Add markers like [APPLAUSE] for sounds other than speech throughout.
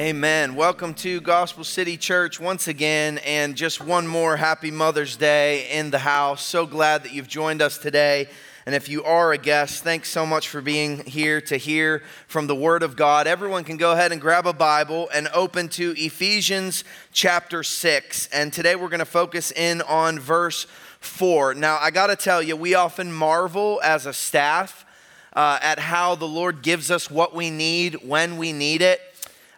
Amen. Welcome to Gospel City Church once again, and just one more happy Mother's Day in the house. So glad that you've joined us today. And if you are a guest, thanks so much for being here to hear from the Word of God. Everyone can go ahead and grab a Bible and open to Ephesians chapter 6. And today we're going to focus in on verse 4. Now, I got to tell you, we often marvel as a staff uh, at how the Lord gives us what we need when we need it.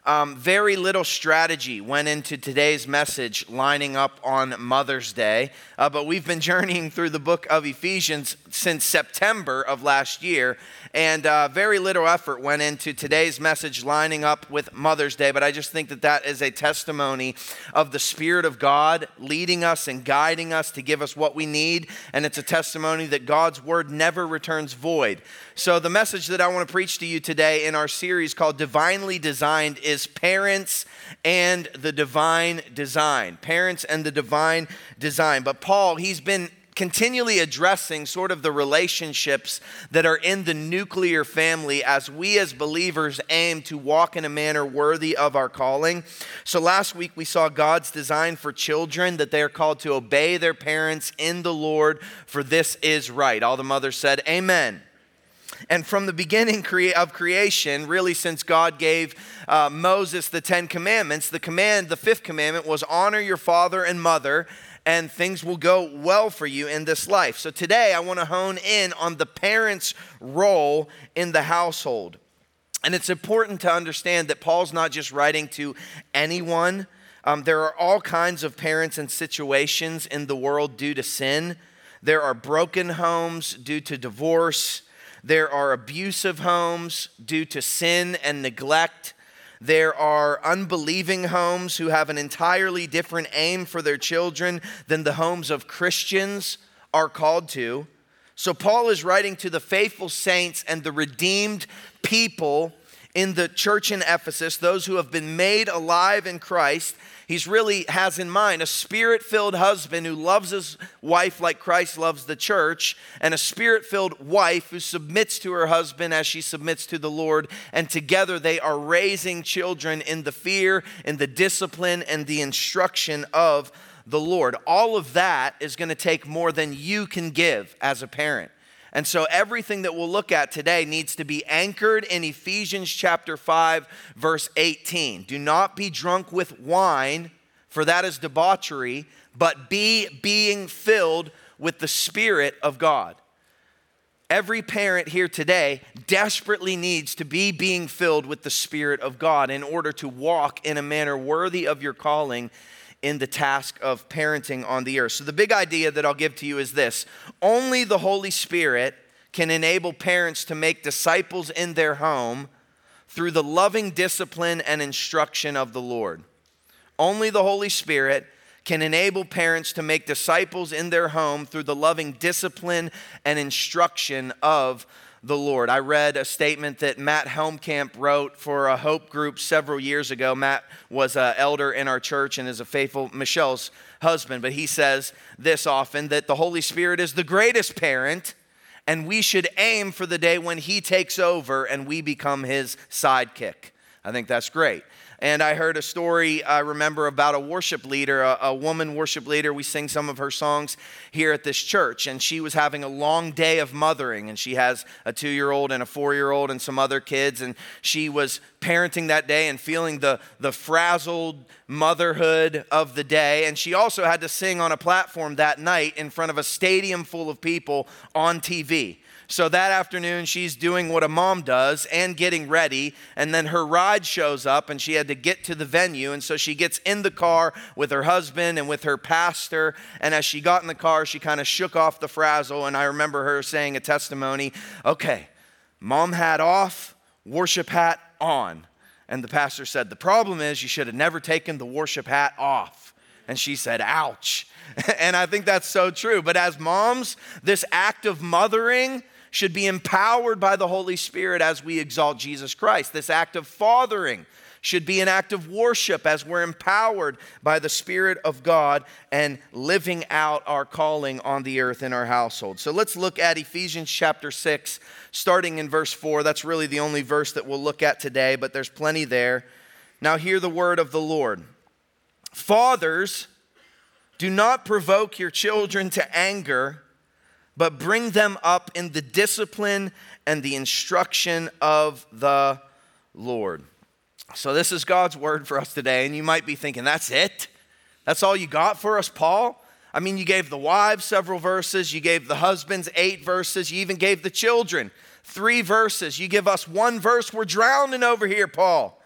Um, very little strategy went into today's message lining up on Mother's Day, uh, but we've been [LAUGHS] journeying through the book of Ephesians since September of last year, and uh, very little effort went into today's message lining up with Mother's Day. But I just think that that is a testimony of the Spirit of God leading us and guiding us to give us what we need, and it's a testimony that God's Word never returns void. So, the message that I want to preach to you today in our series called Divinely Designed is Parents and the Divine Design. Parents and the Divine Design. But Paul, he's been continually addressing sort of the relationships that are in the nuclear family as we as believers aim to walk in a manner worthy of our calling. So last week we saw God's design for children that they are called to obey their parents in the Lord, for this is right. All the mothers said, Amen. And from the beginning of creation, really since God gave uh, Moses the Ten Commandments, the command, the fifth commandment was honor your father and mother, and things will go well for you in this life. So today I want to hone in on the parent's role in the household. And it's important to understand that Paul's not just writing to anyone. Um, there are all kinds of parents and situations in the world due to sin. There are broken homes due to divorce. There are abusive homes due to sin and neglect. There are unbelieving homes who have an entirely different aim for their children than the homes of Christians are called to. So, Paul is writing to the faithful saints and the redeemed people in the church in Ephesus, those who have been made alive in Christ, he's really has in mind a spirit filled husband who loves his wife like Christ loves the church, and a spirit filled wife who submits to her husband as she submits to the Lord. And together they are raising children in the fear, in the discipline, and the instruction of the Lord. All of that is going to take more than you can give as a parent. And so everything that we'll look at today needs to be anchored in Ephesians chapter 5 verse 18. Do not be drunk with wine, for that is debauchery, but be being filled with the spirit of God. Every parent here today desperately needs to be being filled with the Spirit of God in order to walk in a manner worthy of your calling in the task of parenting on the earth. So, the big idea that I'll give to you is this only the Holy Spirit can enable parents to make disciples in their home through the loving discipline and instruction of the Lord. Only the Holy Spirit can enable parents to make disciples in their home through the loving discipline and instruction of the Lord. I read a statement that Matt Helmkamp wrote for a Hope group several years ago. Matt was an elder in our church and is a faithful Michelle's husband, but he says this often that the Holy Spirit is the greatest parent, and we should aim for the day when he takes over and we become his sidekick. I think that's great. And I heard a story, I remember, about a worship leader, a, a, woman worship leader. We sing some of her songs here at this church. And she was having a long day of mothering. And she has a two year old and a four year old and some other kids. And she was parenting that day and feeling the, the frazzled motherhood of the day. And she also had to sing on a platform that night in front of a stadium full of people on TV. So that afternoon, she's doing what a mom does and getting ready. And then her ride shows up, and she had to get to the venue. And so she gets in the car with her husband and with her pastor. And as she got in the car, she kind of shook off the frazzle. And I remember her saying a testimony okay, mom hat off, worship hat on. And the pastor said, The problem is you should have never taken the worship hat off. And she said, Ouch. [LAUGHS] And I think that's so true. But as moms, this act of mothering, should be empowered by the Holy Spirit as we exalt Jesus Christ. This act of fathering should be an act of worship as we're empowered by the Spirit of God and living out our calling on the earth in our household. So let's look at Ephesians chapter 6, starting in verse 4. That's really the only verse that we'll look at today, but there's plenty there. Now, hear the word of the Lord. Fathers, do not provoke your children to anger, but bring them up in the discipline and the instruction of the Lord. So, this is God's word for us today, and you might be thinking, that's it? That's all you got for us, Paul? I mean, you gave the wives several verses, you gave the husbands eight verses, you even gave the children three verses. You give us one verse, we're drowning over here, Paul.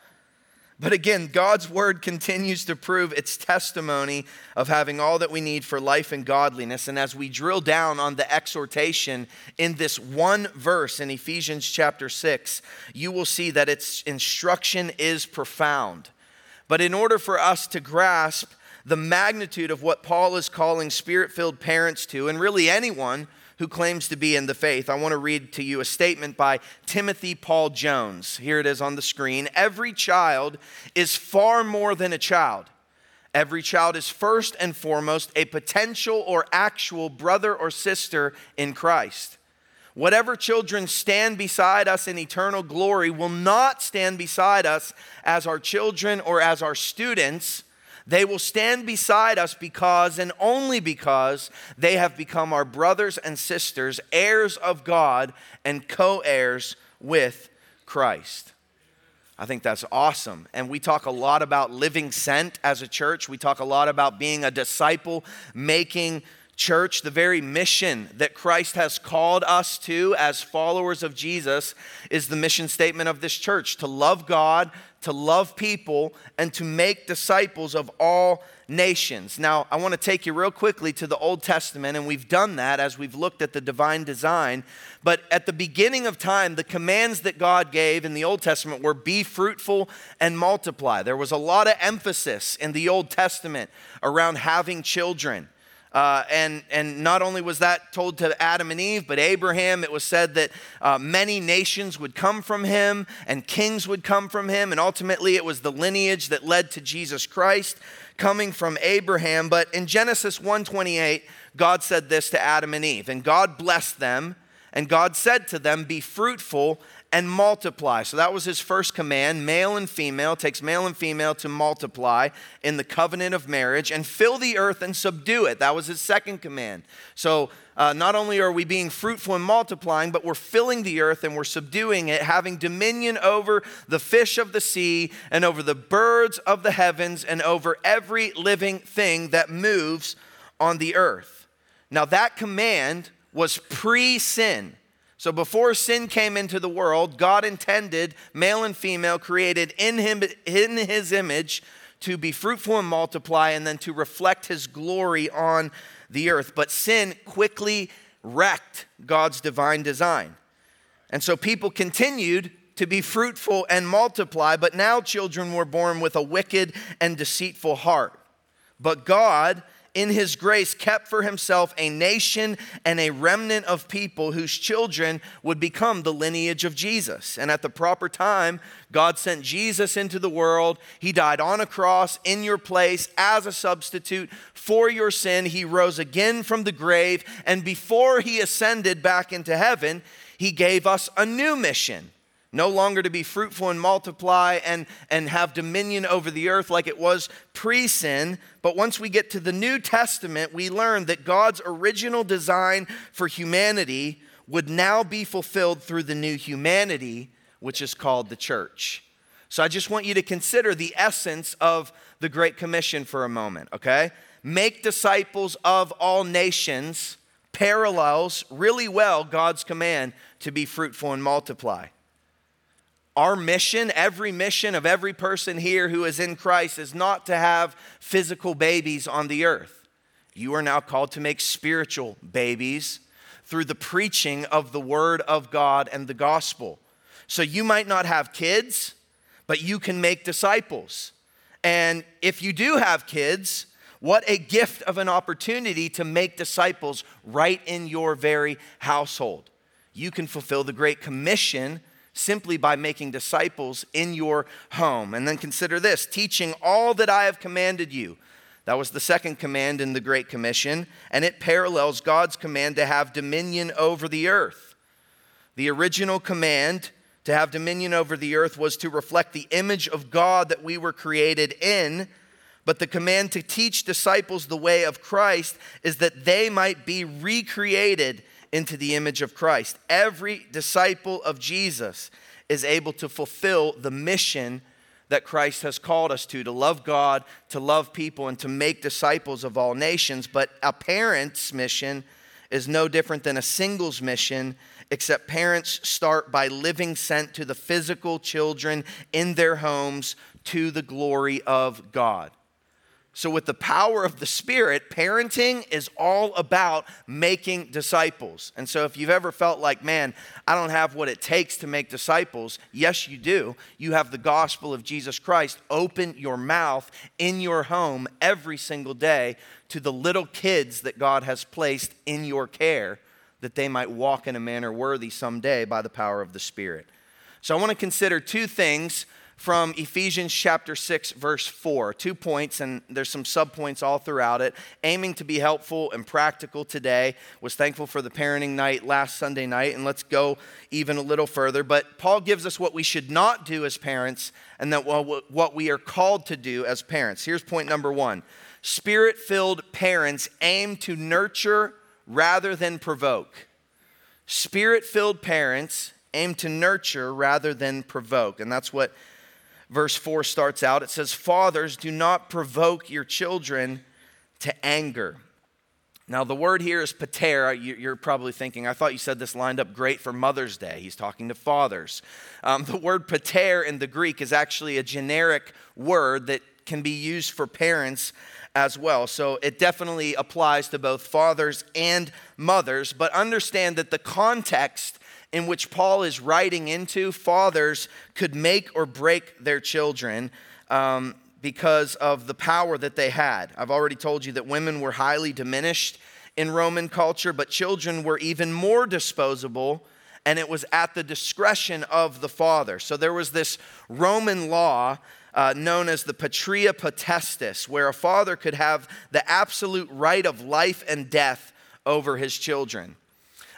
But again, God's word continues to prove its testimony of having all that we need for life and godliness. And as we drill down on the exhortation in this one verse in Ephesians chapter 6, you will see that its instruction is profound. But in order for us to grasp the magnitude of what Paul is calling spirit filled parents to, and really anyone who claims to be in the faith. I want to read to you a statement by Timothy Paul Jones. Here it is on the screen. Every child is far more than a child. Every child is first and foremost a potential or actual brother or sister in Christ. Whatever children stand beside us in eternal glory will not stand beside us as our children or as our students they will stand beside us because and only because they have become our brothers and sisters, heirs of God and co heirs with Christ. I think that's awesome. And we talk a lot about living sent as a church. We talk a lot about being a disciple making church. The very mission that Christ has called us to as followers of Jesus is the mission statement of this church to love God, to love people, and to make disciples of all nations. Now, I want to take you real quickly to the Old Testament, and we've done that as we've looked at the divine design. But at the beginning of time, the commands that God gave in the Old Testament were be fruitful and multiply. There was a lot of emphasis in the Old Testament around having children. Uh, and, and not only was that told to Adam and Eve, but Abraham, it was said that uh, many nations would come from him and kings would come from him. And ultimately, it was the lineage that led to Jesus Christ coming from Abraham. But in Genesis 1:28, God said this to Adam and Eve, and God blessed them, and God said to them, Be fruitful and multiply. So that was his first command male and female, takes male and female to multiply in the covenant of marriage and fill the earth and subdue it. That was his second command. So uh, not only are we being fruitful and multiplying, but we're filling the earth and we're subduing it, having dominion over the fish of the sea and over the birds of the heavens and over every living thing that moves on the earth. Now, that command was pre sin. So before sin came into the world, God intended male and female created in him in his image to be fruitful and multiply and then to reflect his glory on the earth. But sin quickly wrecked God's divine design. And so people continued to be fruitful and multiply, but now children were born with a wicked and deceitful heart. But God in his grace, kept for himself a nation and a remnant of people whose children would become the lineage of Jesus. And at the proper time, God sent Jesus into the world. He died on a cross in your place as a substitute for your sin. He rose again from the grave. And before he ascended back into heaven, he gave us a new mission no longer to be fruitful and multiply and, and have dominion over the earth like it was pre sin. But once we get to the New Testament, we learn that God's original design for humanity would now be fulfilled through the new humanity, which is called the church. So I just want you to consider the essence of the Great Commission for a moment, okay? Make disciples of all nations parallels really well God's command to be fruitful and multiply. Our mission, every mission of every person here who is in Christ, is not to have physical babies on the earth. You are now called to make spiritual babies through the preaching of the Word of God and the gospel. So you might not have kids, but you can make disciples. And if you do have kids, what a gift of an opportunity to make disciples right in your very household. You can fulfill the Great Commission simply by making disciples in your home. And then consider this teaching all that I have commanded you. That was the second command in the Great Commission, and it parallels God's command to have dominion over the earth. The original command To have dominion over the earth was to reflect the image of God that we were created in. But the command to teach disciples the way of Christ is that they might be recreated into the image of Christ. Every disciple of Jesus is able to fulfill the mission that Christ has called us to to love God, to love people, and to make disciples of all nations. But a parent's mission is no different than a single's mission, except parents start by living sent to the physical children in their homes to the glory of God. So, with the power of the Spirit, parenting is all about making disciples. And so, if you've ever felt like, man, I don't have what it takes to make disciples, yes, you do. You have the gospel of Jesus Christ. Open your mouth in your home every single day to the little kids that God has placed in your care, that they might walk in a manner worthy someday by the power of the Spirit. So, I want to consider two things from Ephesians chapter 6, verse 4. Two points, and there's some subpoints all throughout it, aiming to be helpful and practical today. Was thankful for the parenting night last Sunday night, and let's go even a little further. But Paul gives us what we should not do as parents, and that what we are called to do as parents. Here's point number one Spirit filled parents aim to nurture rather than provoke. Spirit filled parents aim to nurture rather than provoke. And that's what verse 4 starts out. It says, Fathers, do not provoke your children to anger. Now, the word here is pater. You're probably thinking, I thought you said this lined up great for Mother's Day. He's talking to fathers. Um, the word pater in the Greek is actually a generic word that can be used for parents as well. So it definitely applies to both fathers and mothers. But understand that the context in which Paul is writing into, fathers could make or break their children um, because of the power that they had. I've already told you that women were highly diminished in Roman culture, but children were even more disposable, and it was at the discretion of the father. So there was this Roman law. Uh, known as the patria potestas, where a father could have the absolute right of life and death over his children.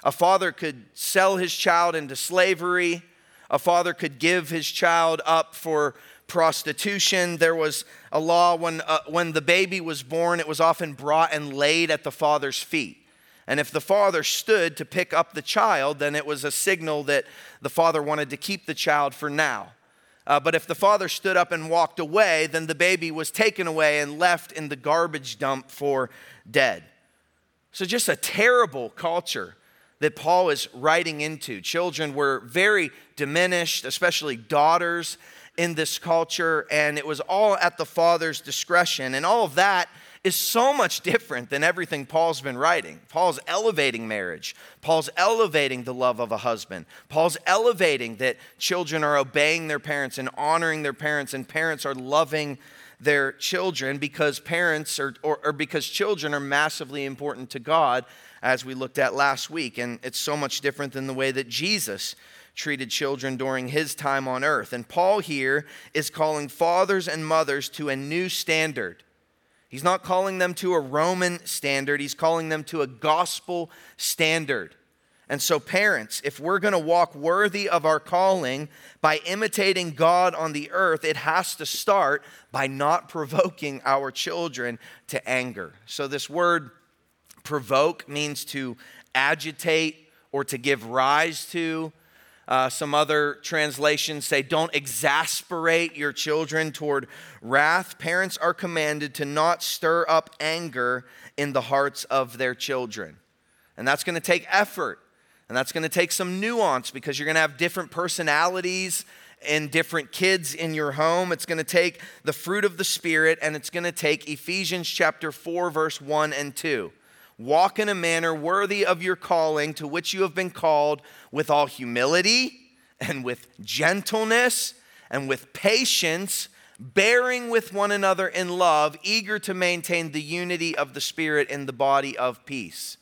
A father could sell his child into slavery. A father could give his child up for prostitution. There was a law when, uh, when the baby was born, it was often brought and laid at the father's feet. And if the father stood to pick up the child, then it was a signal that the father wanted to keep the child for now. Uh, but if the father stood up and walked away, then the baby was taken away and left in the garbage dump for dead. So, just a terrible culture that Paul is writing into. Children were very diminished, especially daughters in this culture, and it was all at the father's discretion. And all of that is so much different than everything Paul's been writing. Paul's elevating marriage, Paul's elevating the love of a husband, Paul's elevating that children are obeying their parents and honoring their parents, and parents are loving their children because parents are, or, or because children are massively important to God as we looked at last week. And it's so much different than the way that Jesus treated children during his time on earth. And Paul here is calling fathers and mothers to a new standard. He's not calling them to a Roman standard, he's calling them to a gospel standard. And so, parents, if we're going to walk worthy of our calling by imitating God on the earth, it has to start by not provoking our children to anger. So, this word provoke means to agitate or to give rise to. Uh, some other translations say, don't exasperate your children toward wrath. Parents are commanded to not stir up anger in the hearts of their children. And that's going to take effort. And that's going to take some nuance because you're going to have different personalities and different kids in your home. It's going to take the fruit of the Spirit, and it's going to take Ephesians chapter 4, verse 1 and 2. Walk in a manner worthy of your calling to which you have been called with all humility and with gentleness and with patience, bearing with one another in love, eager to maintain the unity of the Spirit in the body of peace.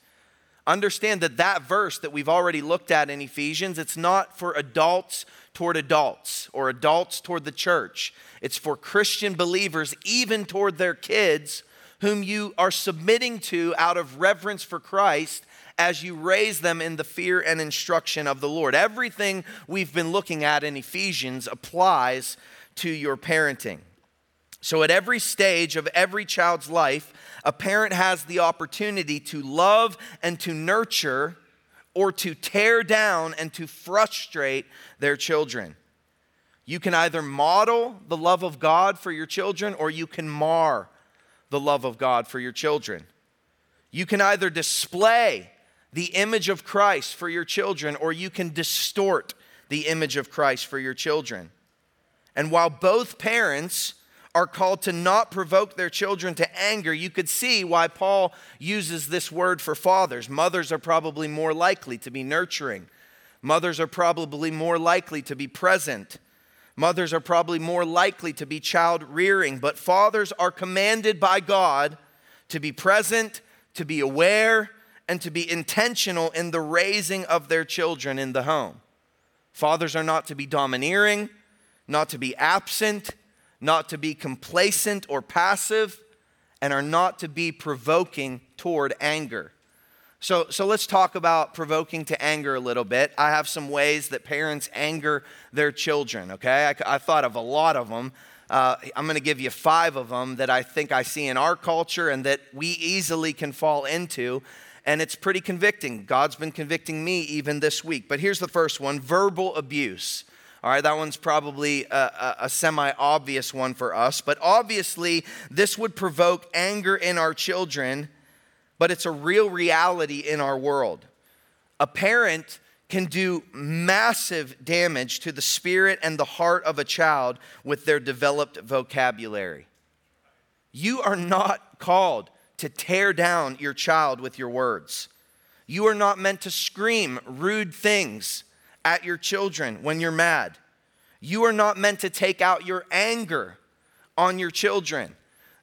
Understand that that verse that we've already looked at in Ephesians, it's not for adults toward adults or adults toward the church. It's for Christian believers, even toward their kids whom you are submitting to out of reverence for Christ as you raise them in the fear and instruction of the Lord. Everything we've been looking at in Ephesians applies to your parenting. So, at every stage of every child's life, a parent has the opportunity to love and to nurture or to tear down and to frustrate their children. You can either model the love of God for your children or you can mar the love of God for your children. You can either display the image of Christ for your children or you can distort the image of Christ for your children. And while both parents are called to not provoke their children to anger, you could see why Paul uses this word for fathers. Mothers are probably more likely to be nurturing, mothers are probably more likely to be present. Mothers are probably more likely to be child rearing, but fathers are commanded by God to be present, to be aware, and to be intentional in the raising of their children in the home. Fathers are not to be domineering, not to be absent, not to be complacent or passive, and are not to be provoking toward anger. So, so let's talk about provoking to anger a little bit. I have some ways that parents anger their children, okay? I, I thought of a lot of them. Uh, I'm going to give you five of them that I think I see in our culture and that we easily can fall into. And it's pretty convicting. God's been convicting me even this week. But here's the first one verbal abuse. All right, that one's probably a, a, a semi obvious one for us, but obviously, this would provoke anger in our children, but it's a real reality in our world. A parent can do massive damage to the spirit and the heart of a child with their developed vocabulary. You are not called to tear down your child with your words. You are not meant to scream rude things at your children when you're mad. You are not meant to take out your anger on your children.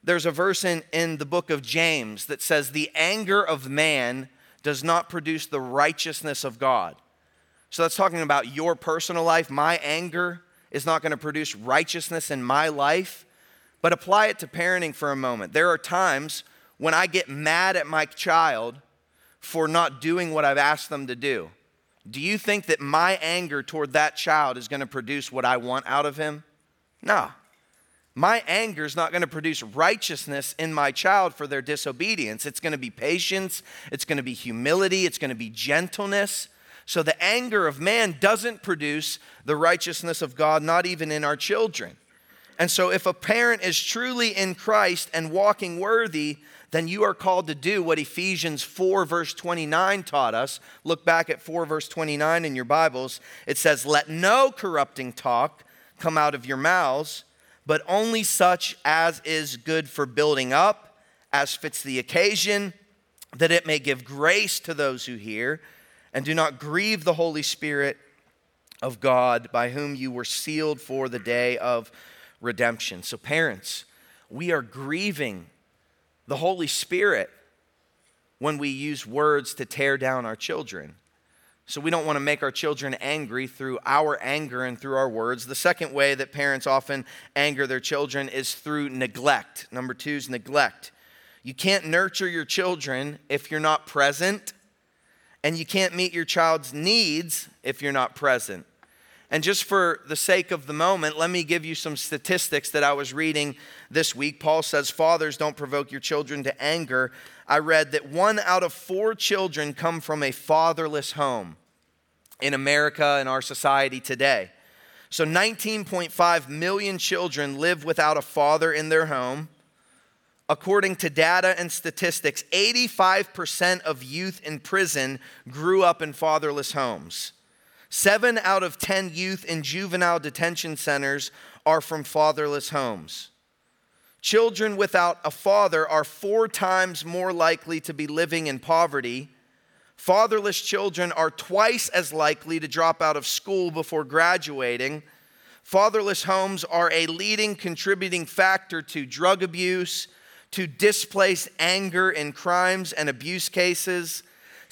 There's a verse in, in the book of James that says, The anger of man does not produce the righteousness of God. So that's talking about your personal life. My anger is not going to produce righteousness in my life. But apply it to parenting for a moment. There are times when I get mad at my child for not doing what I've asked them to do. Do you think that my anger toward that child is going to produce what I want out of him? No. My anger is not going to produce righteousness in my child for their disobedience. It's going to be patience, it's going to be humility, it's going to be gentleness. So the anger of man doesn't produce the righteousness of God, not even in our children. And so if a parent is truly in Christ and walking worthy, then you are called to do what Ephesians 4, verse 29 taught us. Look back at 4, verse 29 in your Bibles. It says, Let no corrupting talk come out of your mouths, but only such as is good for building up, as fits the occasion, that it may give grace to those who hear. And do not grieve the Holy Spirit of God, by whom you were sealed for the day of redemption. So, parents, we are grieving the Holy Spirit when we use words to tear down our children. So we don't want to make our children angry through our anger and through our words. The second way that parents often anger their children is through neglect. Number two is neglect. You can't nurture your children if you're not present, and you can't meet your child's needs if you're not present. And just for the sake of the moment, let me give you some statistics that I was reading this week. Paul says, Fathers, don't provoke your children to anger. I read that one out of four children come from a fatherless home in America and our society today. So 19.5 million children live without a father in their home. According to data and statistics, 85% of youth in prison grew up in fatherless homes. Seven out of 10 youth in juvenile detention centers are from fatherless homes. Children without a father are four times more likely to be living in poverty. Fatherless children are twice as likely to drop out of school before graduating. Fatherless homes are a leading contributing factor to drug abuse, to displaced anger in crimes and abuse cases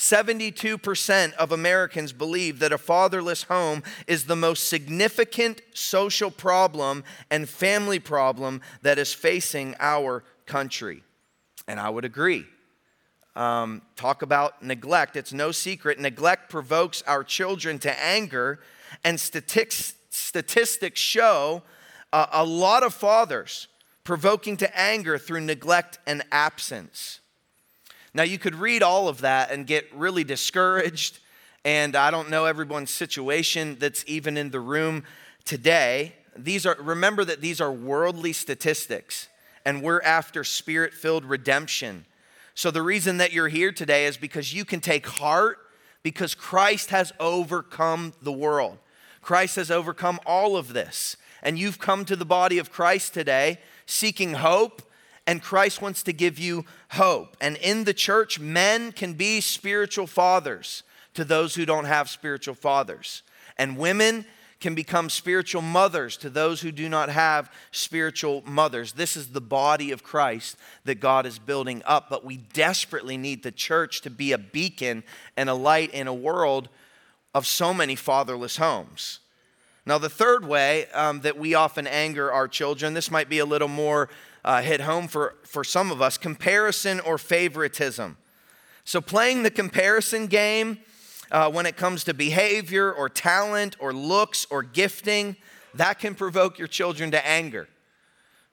72% of Americans believe that a fatherless home is the most significant social problem and family problem that is facing our country. And I would agree. um, talk about neglect. It's no secret. Neglect provokes our children to anger, and statistics, statistics show uh, a lot of fathers provoking to anger through neglect and absence. Now, you could read all of that and get really discouraged, and I don't know everyone's situation that's even in the room today. These are, remember that these are worldly statistics, and we're after spirit filled redemption. So, the reason that you're here today is because you can take heart because Christ has overcome the world. Christ has overcome all of this. And you've come to the body of Christ today seeking hope, and Christ wants to give you hope. And in the church, men can be spiritual fathers to those who don't have spiritual fathers, and women can become spiritual mothers to those who do not have spiritual mothers. This is the body of Christ that God is building up, but we desperately need the church to be a beacon and a light in a world of so many fatherless homes. Now, the third way um, that we often anger our children, this might be a little more uh, hit home for, for some of us comparison or favoritism. So, playing the comparison game uh, when it comes to behavior or talent or looks or gifting, that can provoke your children to anger.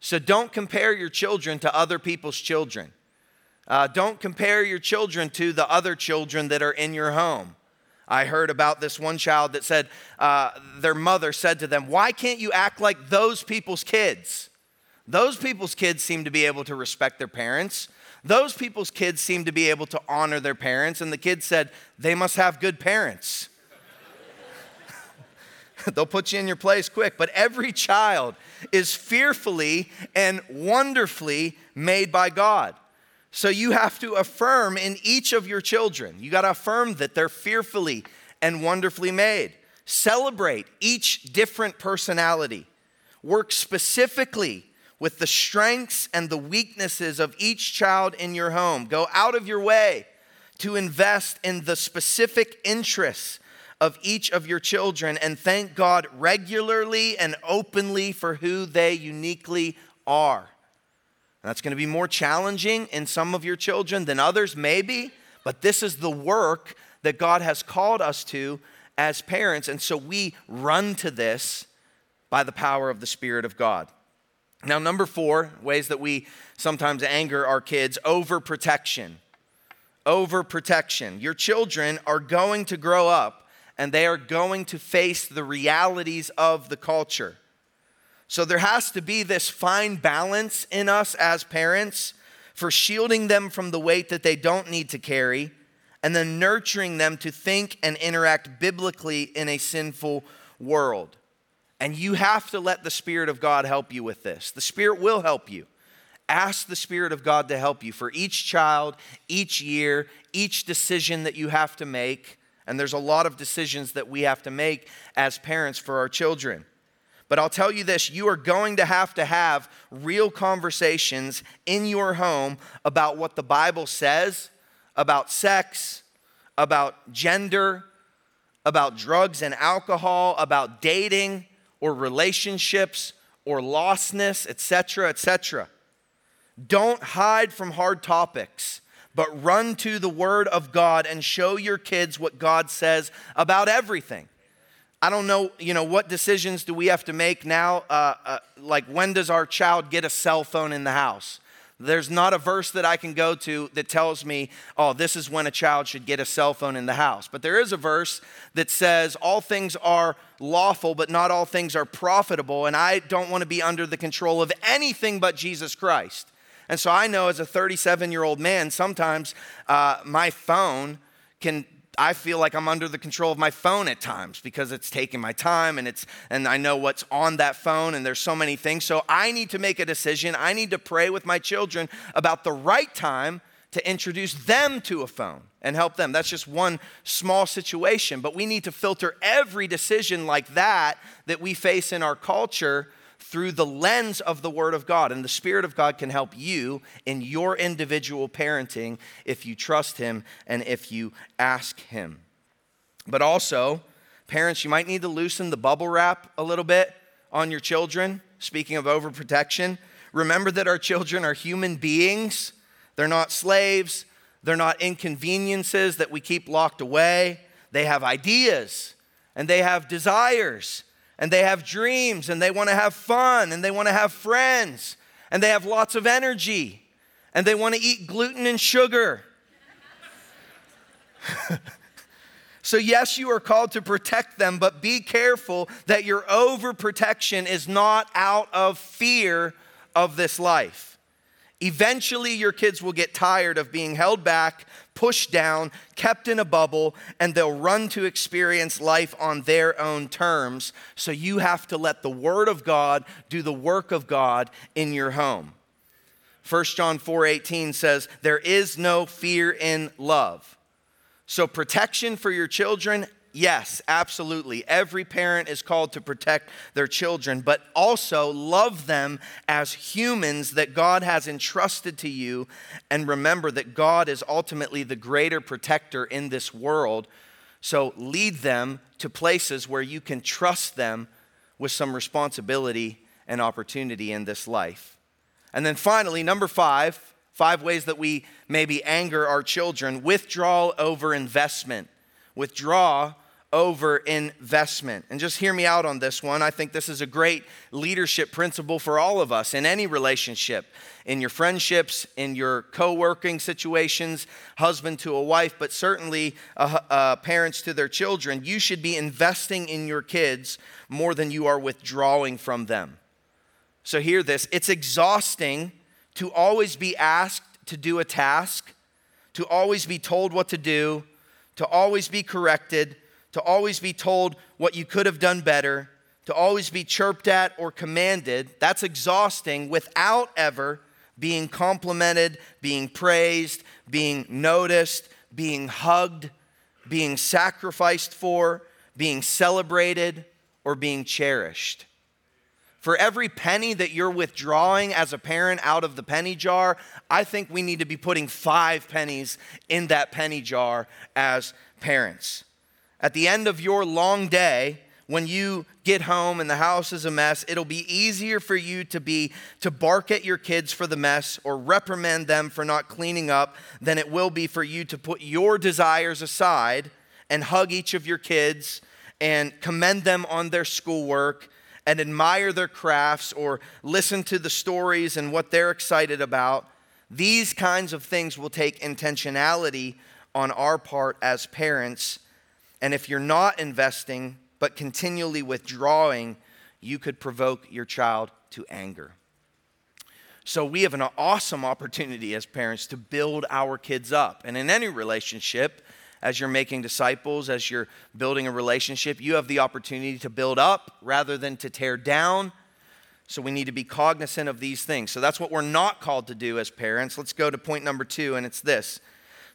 So, don't compare your children to other people's children. Uh, don't compare your children to the other children that are in your home. I heard about this one child that said, uh, their mother said to them, Why can't you act like those people's kids? Those people's kids seem to be able to respect their parents. Those people's kids seem to be able to honor their parents. And the kid said, They must have good parents. [LAUGHS] They'll put you in your place quick. But every child is fearfully and wonderfully made by God. So you have to affirm in each of your children, you got to affirm that they're fearfully and wonderfully made. Celebrate each different personality. Work specifically with the strengths and the weaknesses of each child in your home. Go out of your way to invest in the specific interests of each of your children and thank God regularly and openly for who they uniquely are. That's going to be more challenging in some of your children than others, maybe, but this is the work that God has called us to as parents. And so we run to this by the power of the Spirit of God. Now, number four, ways that we sometimes anger our kids overprotection. Overprotection. Your children are going to grow up and they are going to face the realities of the culture. So there has to be this fine balance in us as parents for shielding them from the weight that they don't need to carry and then nurturing them to think and interact biblically in a sinful world. And you have to let the Spirit of God help you with this. The Spirit will help you. Ask the Spirit of God to help you for each child, each year, each decision that you have to make. And there's a lot of decisions that we have to make as parents for our children. But I'll tell you this you are going to have to have real conversations in your home about what the Bible says about sex, about gender, about drugs and alcohol, about dating or relationships or lostness, etc., etc. Don't hide from hard topics, but run to the Word of God and show your kids what God says about everything. I don't know, you know, what decisions do we have to make now? Uh, uh, like, when does our child get a cell phone in the house? There's not a verse that I can go to that tells me, oh, this is when a child should get a cell phone in the house. But there is a verse that says, all things are lawful, but not all things are profitable. And I don't want to be under the control of anything but Jesus Christ. And so I know as a 37 year old man, sometimes uh, my phone can I feel like I'm under the control of my phone at times because it's taking my time and it's and I know what's on that phone and there's so many things. So I need to make a decision. I need to pray with my children about the right time to introduce them to a phone and help them. That's just one small situation, but we need to filter every decision like that that we face in our culture through the lens of the Word of God. And the Spirit of God can help you in your individual parenting if you trust Him and if you ask Him. But also, parents, you might need to loosen the bubble wrap a little bit on your children. Speaking of overprotection, remember that our children are human beings, they're not slaves. They're not inconveniences that we keep locked away. They have ideas and they have desires and they have dreams and they want to have fun and they want to have friends and they have lots of energy and they want to eat gluten and sugar. [LAUGHS] so, yes, you are called to protect them, but be careful that your overprotection is not out of fear of this life. Eventually, your kids will get tired of being held back, pushed down, kept in a bubble, and they'll run to experience life on their own terms. So, you have to let the Word of God do the work of God in your home. 1 John 4:18 says, "There is no fear in love." So protection for your children, yes, absolutely. Every parent is called to protect their children, but also love them as humans that God has entrusted to you and remember that God is ultimately the greater protector in this world. So lead them to places where you can trust them with some responsibility and opportunity in this life. And then finally, number five, five ways that we maybe anger our children withdrawal over investment. Withdraw over investment. And just hear me out on this one. I think this is a great leadership principle for all of us in any relationship, in your friendships, in your co working situations, husband to a wife, but certainly uh, uh, parents to their children. You should be investing in your kids more than you are withdrawing from them. So, hear this it's exhausting to always be asked to do a task, to always be told what to do, to always be corrected, to always be told what you could have done better, to always be chirped at or commanded. That's exhausting without ever being complimented, being praised, being noticed, being hugged, being sacrificed for, being celebrated, or being cherished. For every penny that you're withdrawing as a parent out of the penny jar, I think we need to be putting five pennies in that penny jar as parents. At the end of your long day, when you get home and the house is a mess, it'll be easier for you to be to bark at your kids for the mess or reprimand them for not cleaning up than it will be for you to put your desires aside and hug each of your kids and commend them on their schoolwork and admire their crafts or listen to the stories and what they're excited about. These kinds of things will take intentionality on our part as parents. And if you're not investing, but continually withdrawing, you could provoke your child to anger. So, we have an awesome opportunity as parents to build our kids up. And in any relationship, as you're making disciples, as you're building a relationship, you have the opportunity to build up rather than to tear down. So we need to be cognizant of these things. So that's what we're not called to do as parents. Let's go to point number two, and it's this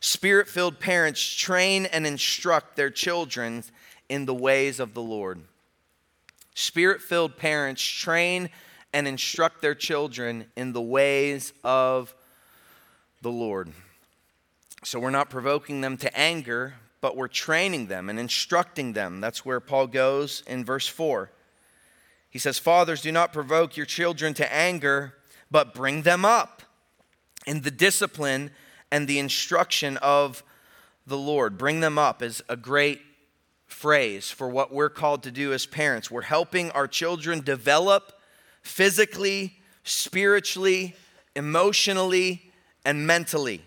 Spirit filled parents train and instruct their children in the ways of the Lord. Spirit filled parents train and instruct their children in the ways of the Lord. So we're not provoking them to anger, but we're training them and instructing them. That's where Paul goes in verse 4. He says, Fathers, do not provoke your children to anger, but bring them up in the discipline and the instruction of the Lord. Bring them up is a great phrase for what we're called to do as parents. We're helping our children develop physically, spiritually, emotionally, and mentally.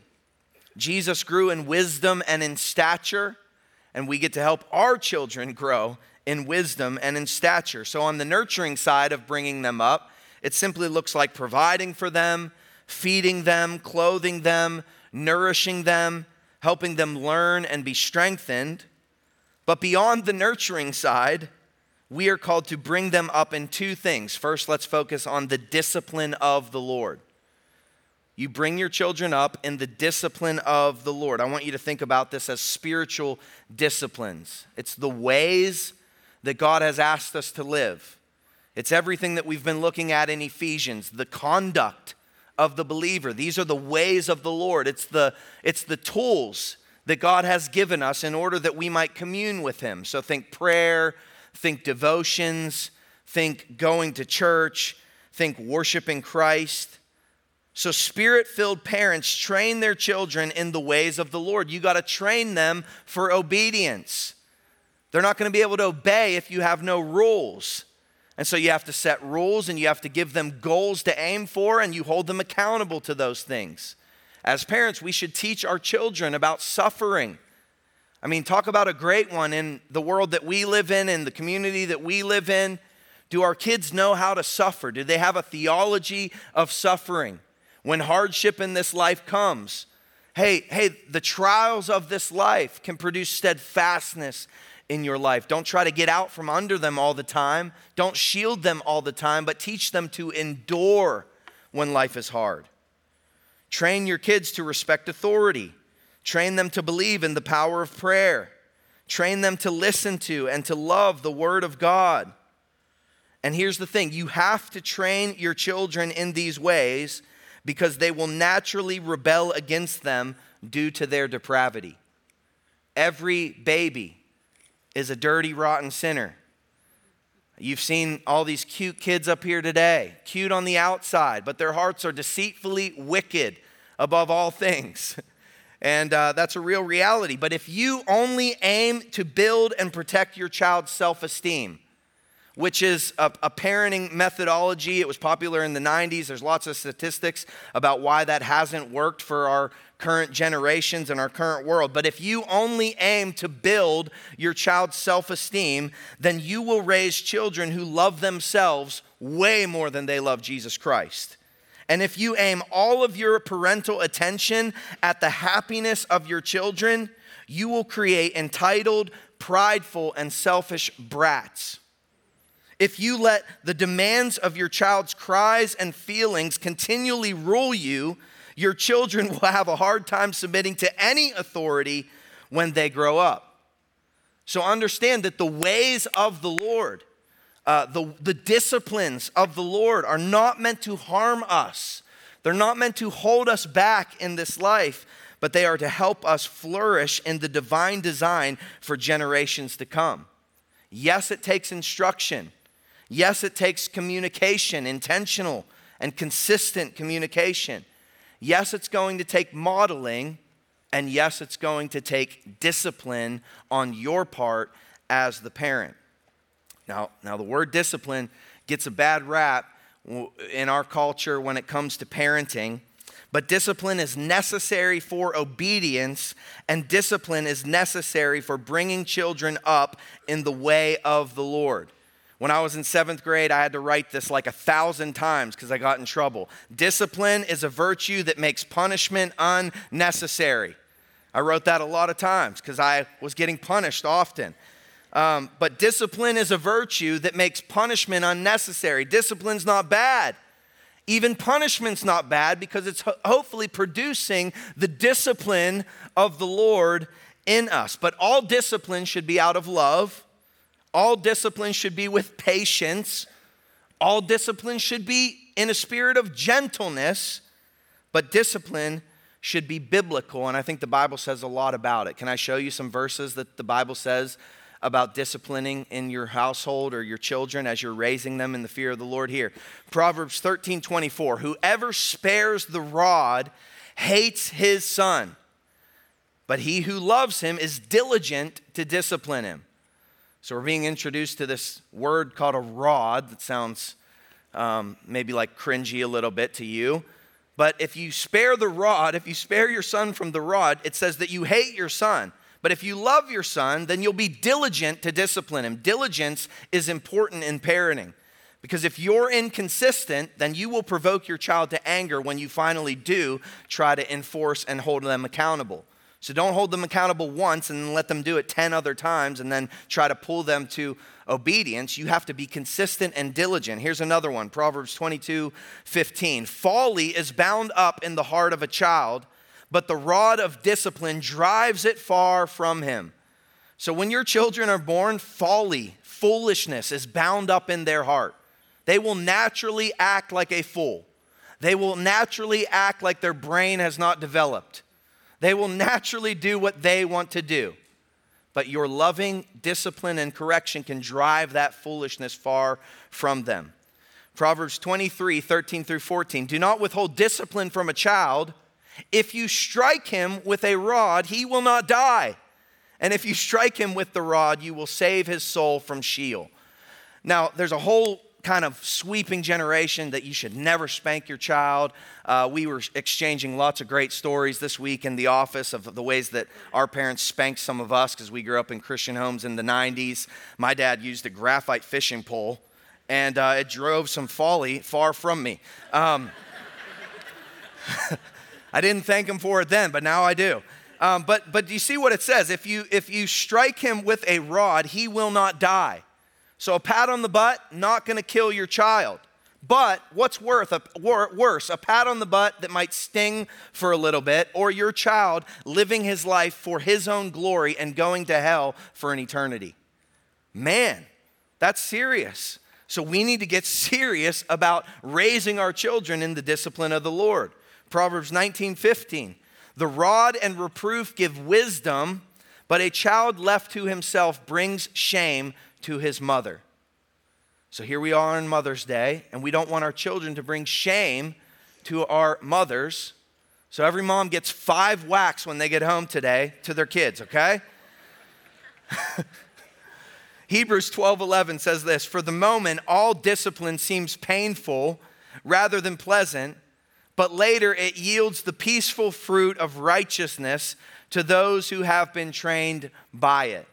Jesus grew in wisdom and in stature, and we get to help our children grow in wisdom and in stature. So, on the nurturing side of bringing them up, it simply looks like providing for them, feeding them, clothing them, nourishing them, helping them learn and be strengthened. But beyond the nurturing side, we are called to bring them up in two things. First, let's focus on the discipline of the Lord. You bring your children up in the discipline of the Lord. I want you to think about this as spiritual disciplines. It's the ways that God has asked us to live. It's everything that we've been looking at in Ephesians, the conduct of the believer. These are the ways of the Lord. It's the, it's the tools that God has given us in order that we might commune with Him. So think prayer, think devotions, think going to church, think worshiping Christ. So, spirit filled parents train their children in the ways of the Lord. You got to train them for obedience. They're not going to be able to obey if you have no rules. And so, you have to set rules and you have to give them goals to aim for, and you hold them accountable to those things. As parents, we should teach our children about suffering. I mean, talk about a great one in the world that we live in, in the community that we live in. Do our kids know how to suffer? Do they have a theology of suffering? when hardship in this life comes. Hey, hey, the trials of this life can produce steadfastness in your life. Don't try to get out from under them all the time. Don't shield them all the time, but teach them to endure when life is hard. Train your kids to respect authority. Train them to believe in the power of prayer. Train them to listen to and to love the Word of God. And here's the thing you have to train your children in these ways because they will naturally rebel against them due to their depravity. Every baby is a dirty, rotten sinner. You've seen all these cute kids up here today, cute on the outside, but their hearts are deceitfully wicked above all things. [LAUGHS] And uh, that's a real reality. But if you only aim to build and protect your child's self esteem, which is a, a, parenting methodology. It was popular in the 90s. There's lots of statistics about why that hasn't worked for our current generations and our current world. But if you only aim to build your child's self esteem, then you will raise children who love themselves way more than they love Jesus Christ. And if you aim all of your parental attention at the happiness of your children, you will create entitled, prideful, and selfish brats. If you let the demands of your child's cries and feelings continually rule you, your children [LAUGHS] will have a hard time submitting to any authority when they grow up. So understand that the ways of the Lord, uh, the, the disciplines of the Lord are not meant to harm us. They're not meant to hold us back in this life, but they are to help us flourish in the divine design for generations to come. Yes, it takes instruction. Yes, it takes communication, intentional and consistent communication. Yes, it's going to take modeling. And yes, it's going to take discipline on your part as the parent. Now, now the word discipline gets a bad rap in our culture when it comes to parenting. But discipline is necessary for obedience, and discipline is necessary for bringing children up in the way of the Lord. When I was in seventh grade, I had to write this like a thousand times because I got in trouble. Discipline is a virtue that makes punishment unnecessary. I wrote that a lot of times because I was getting punished often. Um, but discipline is a virtue that makes punishment unnecessary. Discipline's not bad. Even punishment's not bad because it's ho- hopefully producing the discipline of the Lord in us. But all discipline should be out of love all discipline should be with patience. All discipline should be in a spirit of gentleness, but discipline should be biblical. And I think the Bible says a lot about it. Can I show you some verses that the Bible says about disciplining in your household or your children as you're raising them in the fear of the Lord here? Proverbs 13 24. Whoever spares the rod hates his son, but he who loves him is diligent to discipline him. So we're being introduced to this word called a rod that sounds um, maybe like cringy a little bit to you. But if you spare the rod, if you spare your son from the rod, it says that you hate your son. But if you love your son, then you'll be diligent to discipline him. Diligence is important in parenting. Because if you're inconsistent, then you will provoke your child to anger when you finally do try to enforce and hold them accountable. So don't hold them accountable once and let them do it 10 other times and then try to pull them to obedience. You have to be consistent and diligent. Here's another one Proverbs 22 15. Folly is bound up in the heart of a child, but the rod of discipline drives it far from him. So when your children are born, folly, foolishness is bound up in their heart. They will naturally act like a fool. They will naturally act like their brain has not developed. They will naturally do what they want to do. But your loving discipline and correction can drive that foolishness far from them. Proverbs 23, 13 through 14. Do not withhold discipline from a child. If you strike him with a rod, he will not die. And if you strike him with the rod, you will save his soul from Sheol. Now, there's a whole kind of sweeping generation that you should never spank your child. Uh, we were exchanging lots of great stories this week in the office of the ways that our parents spanked some of us because we grew up in Christian homes in the 90s. My dad used a graphite fishing pole, and uh, it drove some folly far from me. Um, [LAUGHS] I didn't thank him for it then, but now I do. Um, but but you see what it says? If you if you strike him with a rod, he will not die. So a pat on the butt, not going to kill your child. But what's worth a, worse, a pat on the butt that might sting for a little bit, or your child living his life for his own glory and going to hell for an eternity? Man, that's serious. So we need to get [LAUGHS] serious about raising our children in the discipline of the Lord. Proverbs 19 15. The rod and reproof give wisdom, but a child left to himself brings shame to his mother. So here we are on Mother's Day, and we don't want our children to bring shame to our mothers. So every mom gets five whacks when they get home today to their kids, okay? [LAUGHS] Hebrews 12 11 says this For the moment, all discipline seems painful rather than pleasant, but later it yields the peaceful fruit of righteousness to those who have been trained by it.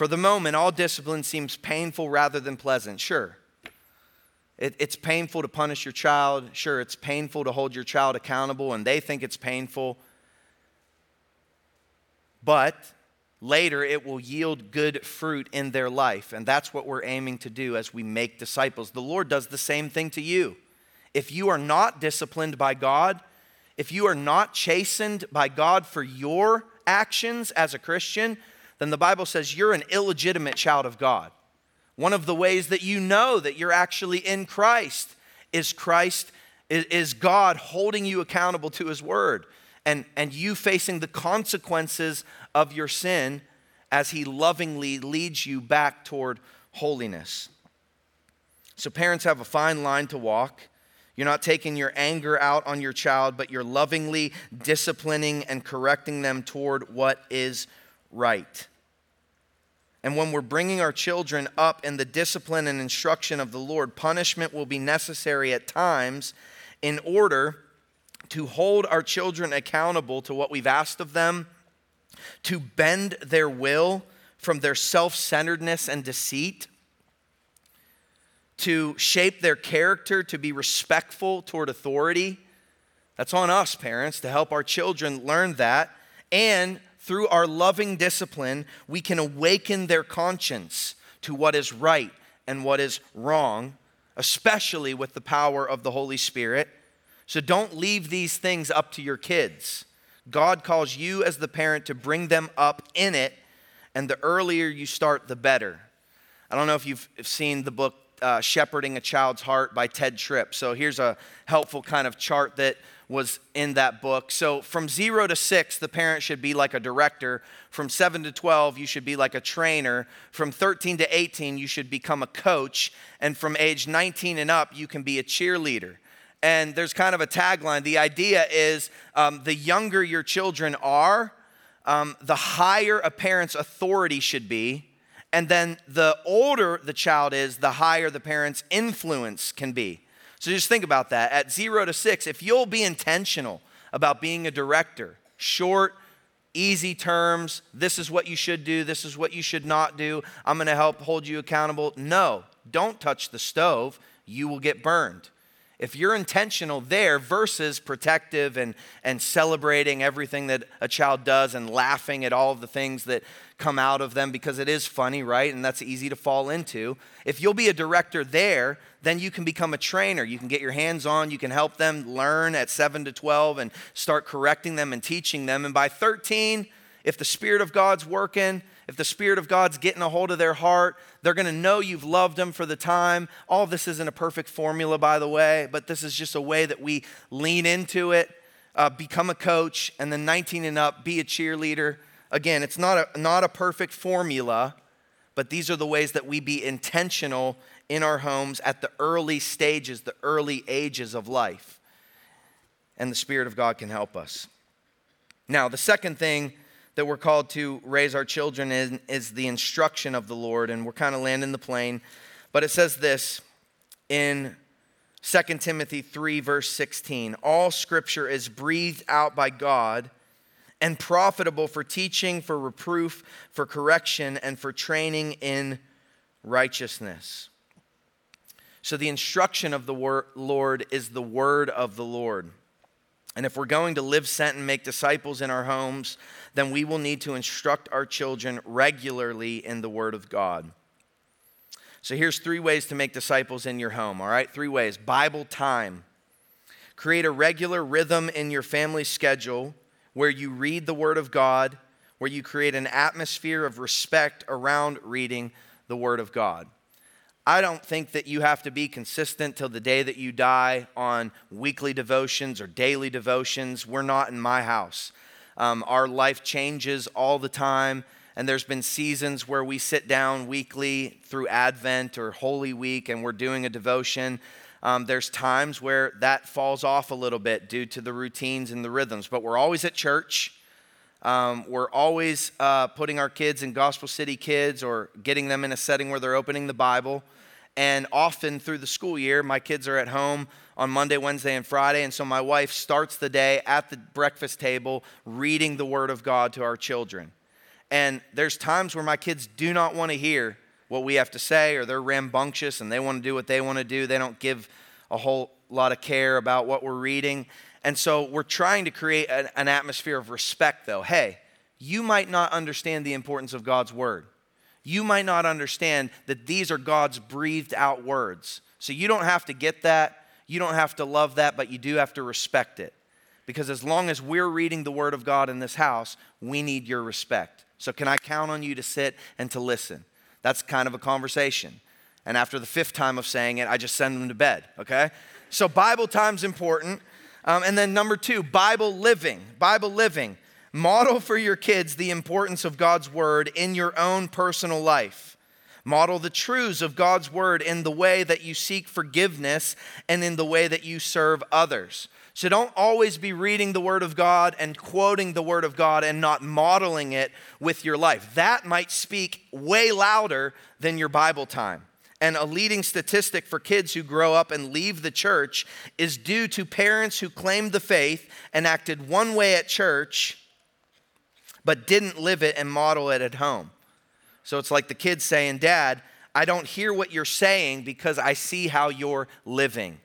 For the moment, all discipline seems painful rather than pleasant. Sure. It, it's painful to punish your child. Sure, it's painful to hold your child accountable, and they think it's painful. But later, it will yield good fruit in their life. And that's what we're aiming to do as we make disciples. The Lord does the same thing to you. If you are not disciplined by God, if you are not chastened by God for your actions as a Christian, then the Bible says you're an illegitimate child of God. One of the ways that you know that you're actually in Christ is Christ is God holding you accountable to his word and, and you facing the consequences of your sin as he lovingly leads you back toward holiness. So, parents have a fine line to walk. You're not taking your anger out on your child, but you're lovingly disciplining and correcting them toward what is right. And when we're bringing our children up in the discipline and instruction of the Lord, punishment will be necessary at times in order to hold our children accountable to what we've asked of them, to bend their will from their self centeredness and deceit, to shape their character to be respectful toward authority. That's on us, parents, to help our children learn that and through our loving discipline, we can awaken their conscience to what is right and what is wrong, especially with the power of the Holy Spirit. So don't leave these things up to your kids. God calls you as the parent to bring them up in it, and the earlier you start, the better. I don't know if you've seen the book uh, Shepherding a Child's Heart by Tedd Tripp. So here's a helpful kind of chart that was in that book. So from zero to six, the parent should be like a director. From seven to 12, you should be like a trainer. From 13 to 18, you should become a coach. And from age 19 and up, you can be a cheerleader. And there's kind of a tagline. The idea is um, the younger your children are, um, the higher a parent's authority should be. And then the older the child is, the higher the parent's influence can be. So just think about that. At zero to six, if you'll be intentional about being a director, short, easy terms, this is what you should do, this is what you should not do, I'm gonna help hold you accountable. No, don't touch the stove, you will get burned if you're intentional there versus protective and, and celebrating everything that a child does and laughing at all of the things that come out of them because it is funny, right? And that's easy to fall into. If you'll be a director there, then you can become a trainer. You can get your hands on, you can help them learn at 7 to 12 and start correcting them and teaching them. And by 13, if the Spirit of God's working, if the Spirit of God's getting a hold of their heart, they're going to know you've loved them for the time. All this isn't a perfect formula, by the way, but this is just a way that we lean into it, uh, become a coach, and then 19 and up, be a cheerleader. Again, it's not a, not a perfect formula, but these are the ways that we be intentional in our homes at the early stages, the early ages of life. And the Spirit of God can help us. Now, the second thing that we're called to raise our children in is the instruction of the Lord, and we're kind of landing the plane. But it says this in 2 Timothy 3, verse 16 All scripture is breathed out by God and profitable for teaching, for reproof, for correction, and for training in righteousness. So, the instruction of the wor- Lord is the word of the Lord. And if we're going to live sent and make disciples in our homes, then we will need to instruct our children regularly in the word of God. So, here's three ways to make disciples in your home, all right? Three ways Bible time. Create a regular rhythm in your family schedule where you read the Word of God, where you create an atmosphere of respect around reading the Word of God. I don't think that you have to be consistent till the day that you die on weekly devotions or daily devotions. We're not in my house. Um, our life changes all the time, and there's been seasons where we sit down weekly through Advent or Holy Week and we're doing a devotion. Um, there's times where that falls off a little bit due to the routines and the rhythms, but we're always at church. Um, we're always uh, putting our kids in Gospel City Kids or getting them in a setting where they're opening the Bible. And often through the school year, my kids are at home on Monday, Wednesday, and Friday. And so my wife starts the day at the breakfast table reading the Word of God to our children. And there's times where my kids do not want to hear what we have to say, or they're rambunctious and they want to do what they want to do. They don't give a whole lot of care about what we're reading. And so we're trying to create an, atmosphere of respect, though. Hey, you might not understand the importance of God's word. You might not understand that these are God's breathed out words. So you don't have to get that. You don't have to love that, but you do have to respect it. Because as long as we're reading the word of God in this house, we need your respect. So, can I count on you to sit and to listen? That's kind of a conversation. And after the fifth time of saying it, I just send them to bed, okay? So, Bible time's important. Um, and then, number two, Bible living. Bible living. Model for your kids the importance of God's word in your own personal life. Model the truths of God's word in the way that you seek forgiveness and in the way that you serve others. So don't always be reading the Word of God and quoting the Word of God and not modeling it with your life. That might speak way louder than your Bible time. And a leading statistic for kids who grow up and leave the church is due to parents who claimed the faith and acted one way at church, but didn't live it and model it at home. So it's like the kids saying, Dad, I don't hear what you're saying because I see how you're living.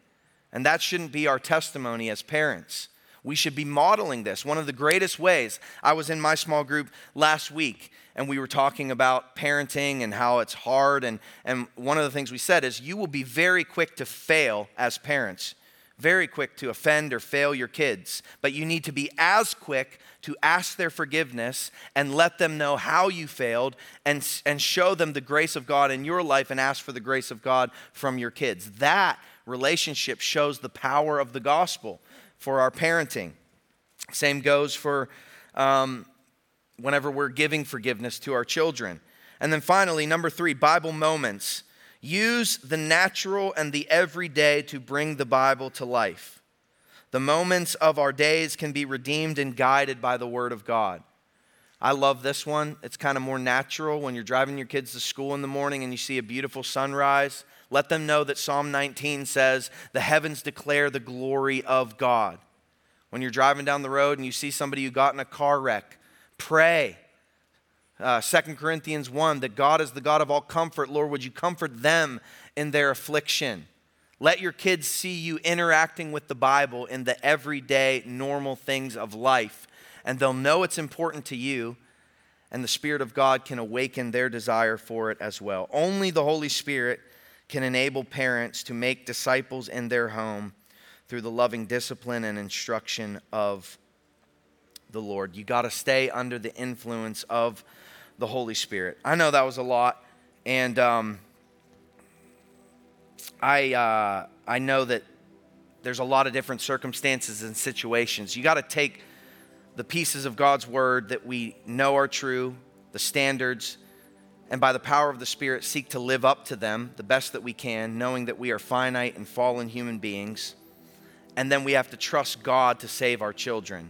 And that shouldn't be our testimony as parents. We should be modeling this. One of the greatest ways, I was in my small group last week and we were talking about parenting and how it's hard. And, and one of the things we said is you will be very quick to fail as parents, very quick to offend or fail your kids. But you need to be as quick to ask their forgiveness and let them know how you failed and, and show them the grace of God in your life and ask for the grace of God from your kids. That relationship shows the power of the gospel for our parenting. Same goes for um, whenever we're giving forgiveness to our children. And then finally, number three, Bible moments. Use the natural and the everyday to bring the Bible to life. The moments of our days can be redeemed and guided by the Word of God. I love this one. It's kind of more natural when you're driving your kids to school in the morning and you see a beautiful sunrise. Let them know that Psalm 19 says, The heavens declare the glory of God. When you're driving down the road and you see somebody who got in a car wreck, pray. Uh, 2 Corinthians 1 that God is the God of all comfort. Lord, would you comfort them in their affliction? Let your kids see you interacting with the Bible in the everyday, normal things of life, and they'll know it's important to you, and the Spirit of God can awaken their desire for it as well. Only the Holy Spirit can enable parents to make disciples in their home through the loving discipline and instruction of the Lord. You got to stay under the influence of the Holy Spirit. I know that was a lot, and um, I uh, I know that there's a lot of different circumstances and situations. You got to take the pieces of God's word that we know are true, the standards, and by the power of the Spirit seek to live up to them the best that we can, knowing that we are finite and fallen human beings. And then we have to trust God to save our children.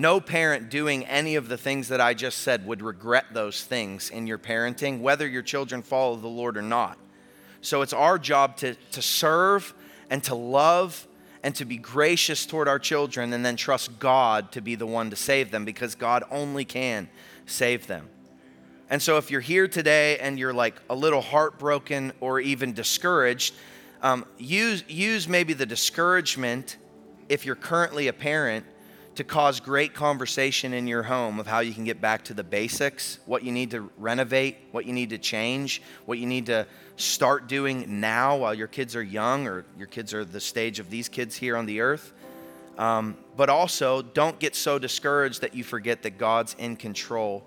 No parent doing any of the things that I just said would regret those things in your parenting, whether your children follow the Lord or not. So it's our job to, to serve and to love and to be gracious toward our children and then trust God to be the one to save them because God only can save them. And so, if you're here today and you're like a little heartbroken or even discouraged, um, use, use maybe the discouragement if you're currently a parent to cause great conversation in your home of how you can get back to the basics, what you need to renovate, what you need to change, what you need to start doing now while your kids are young or your kids are the stage of these kids here on the earth. Um, but also, don't get so discouraged that you forget that God's in control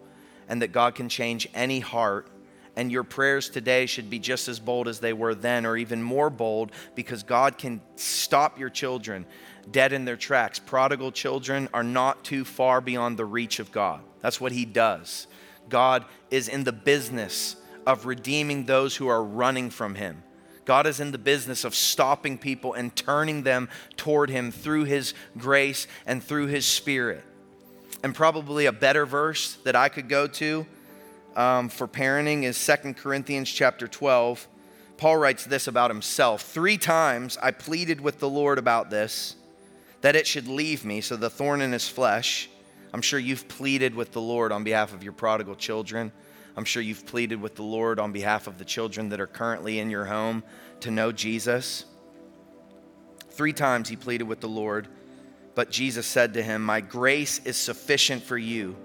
and that God can change any heart. And your prayers today should be just as bold as they were then, or even more bold, because God can stop your children dead in their tracks. Prodigal children are not too far beyond the reach of God. That's what He does. God is in the business of redeeming those who are running from Him. God is in the business of stopping people and turning them toward Him through His grace and through His Spirit and probably a better verse that I could go to um, for parenting is Second Corinthians chapter 12. Paul writes this about himself Three times I pleaded with the Lord about this, that it should leave me, so the thorn in his flesh. I'm sure you've pleaded with the Lord on behalf of your prodigal children. I'm sure you've pleaded with the Lord on behalf of the children that are currently in your home to know Jesus. Three times he pleaded with the Lord but Jesus said to him, My grace is sufficient for you,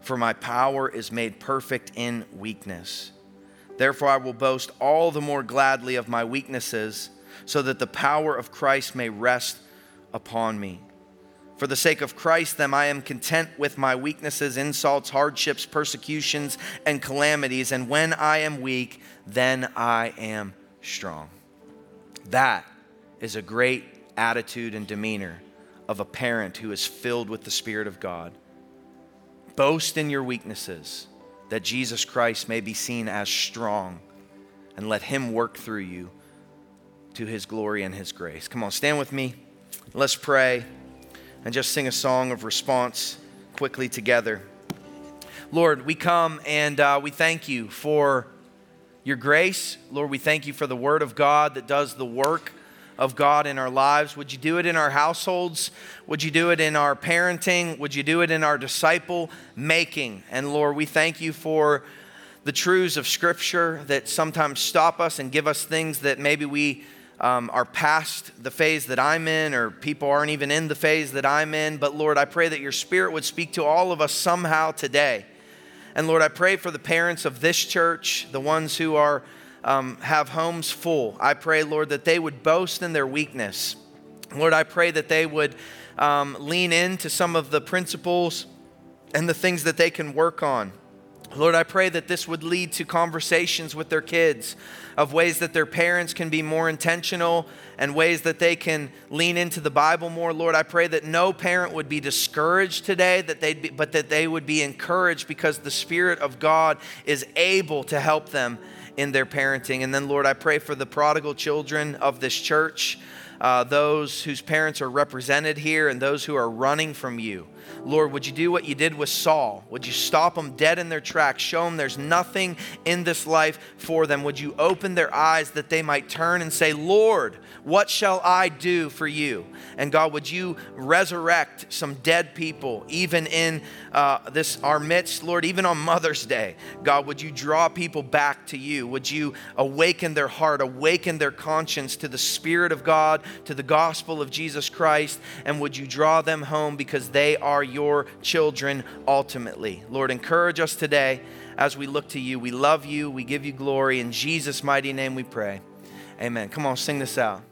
for my power is made perfect in weakness. Therefore, I will boast all the more gladly of my weaknesses, so that the power of Christ may rest upon me. For the sake of Christ, then, I am content with my weaknesses, insults, hardships, persecutions, and calamities. And when I am weak, then I am strong. That is a great attitude and demeanor of a parent who is filled with the Spirit of God. Boast in your weaknesses, that Jesus Christ may be seen as strong, and let Him work through you to His glory and His grace. Come on, stand with me. Let's pray and just sing a song of response quickly together. Lord, we come and uh, we thank you for your grace. Lord, we thank you for the Word of God that does the work of God in our lives? Would you do it in our households? Would you do it in our parenting? Would you do it in our disciple making? And Lord, we thank you for the truths of Scripture that sometimes stop us and give us things that maybe we um, are past the phase that I'm in, or people aren't even in the phase that I'm in. But Lord, I pray that your Spirit would speak to all of us somehow today. And Lord, I pray for the parents of this church, the ones who are um, have homes full. I pray, Lord, that they would boast in their weakness. Lord, I pray that they would um, lean into some of the principles and the things that they can work on. Lord, I pray that this would lead to conversations with their kids of ways that their parents can be more intentional and ways that they can lean into the Bible more. Lord, I pray that no parent would be discouraged today, that they'd be, but that they would be encouraged because the Spirit of God is able to help them in their parenting. And then, Lord, I pray for the prodigal children of this church, uh, those whose parents are represented here, and those who are running from you. Lord, would you do what you did with Saul? Would you stop them dead in their tracks? Show them there's nothing in this life for them. Would you open their eyes that they might turn and say, Lord, what shall I do for you? And God, would you resurrect some dead people, even in uh, this our midst, Lord, even on Mother's Day? God, would you draw people back to you? Would you awaken their heart, awaken their conscience to the Spirit of God, to the gospel of Jesus Christ, and would you draw them home because they are your children ultimately. Lord, encourage us today as we look to you. We love you. We give you glory. In Jesus' mighty name we pray. Amen. Come on, sing this out.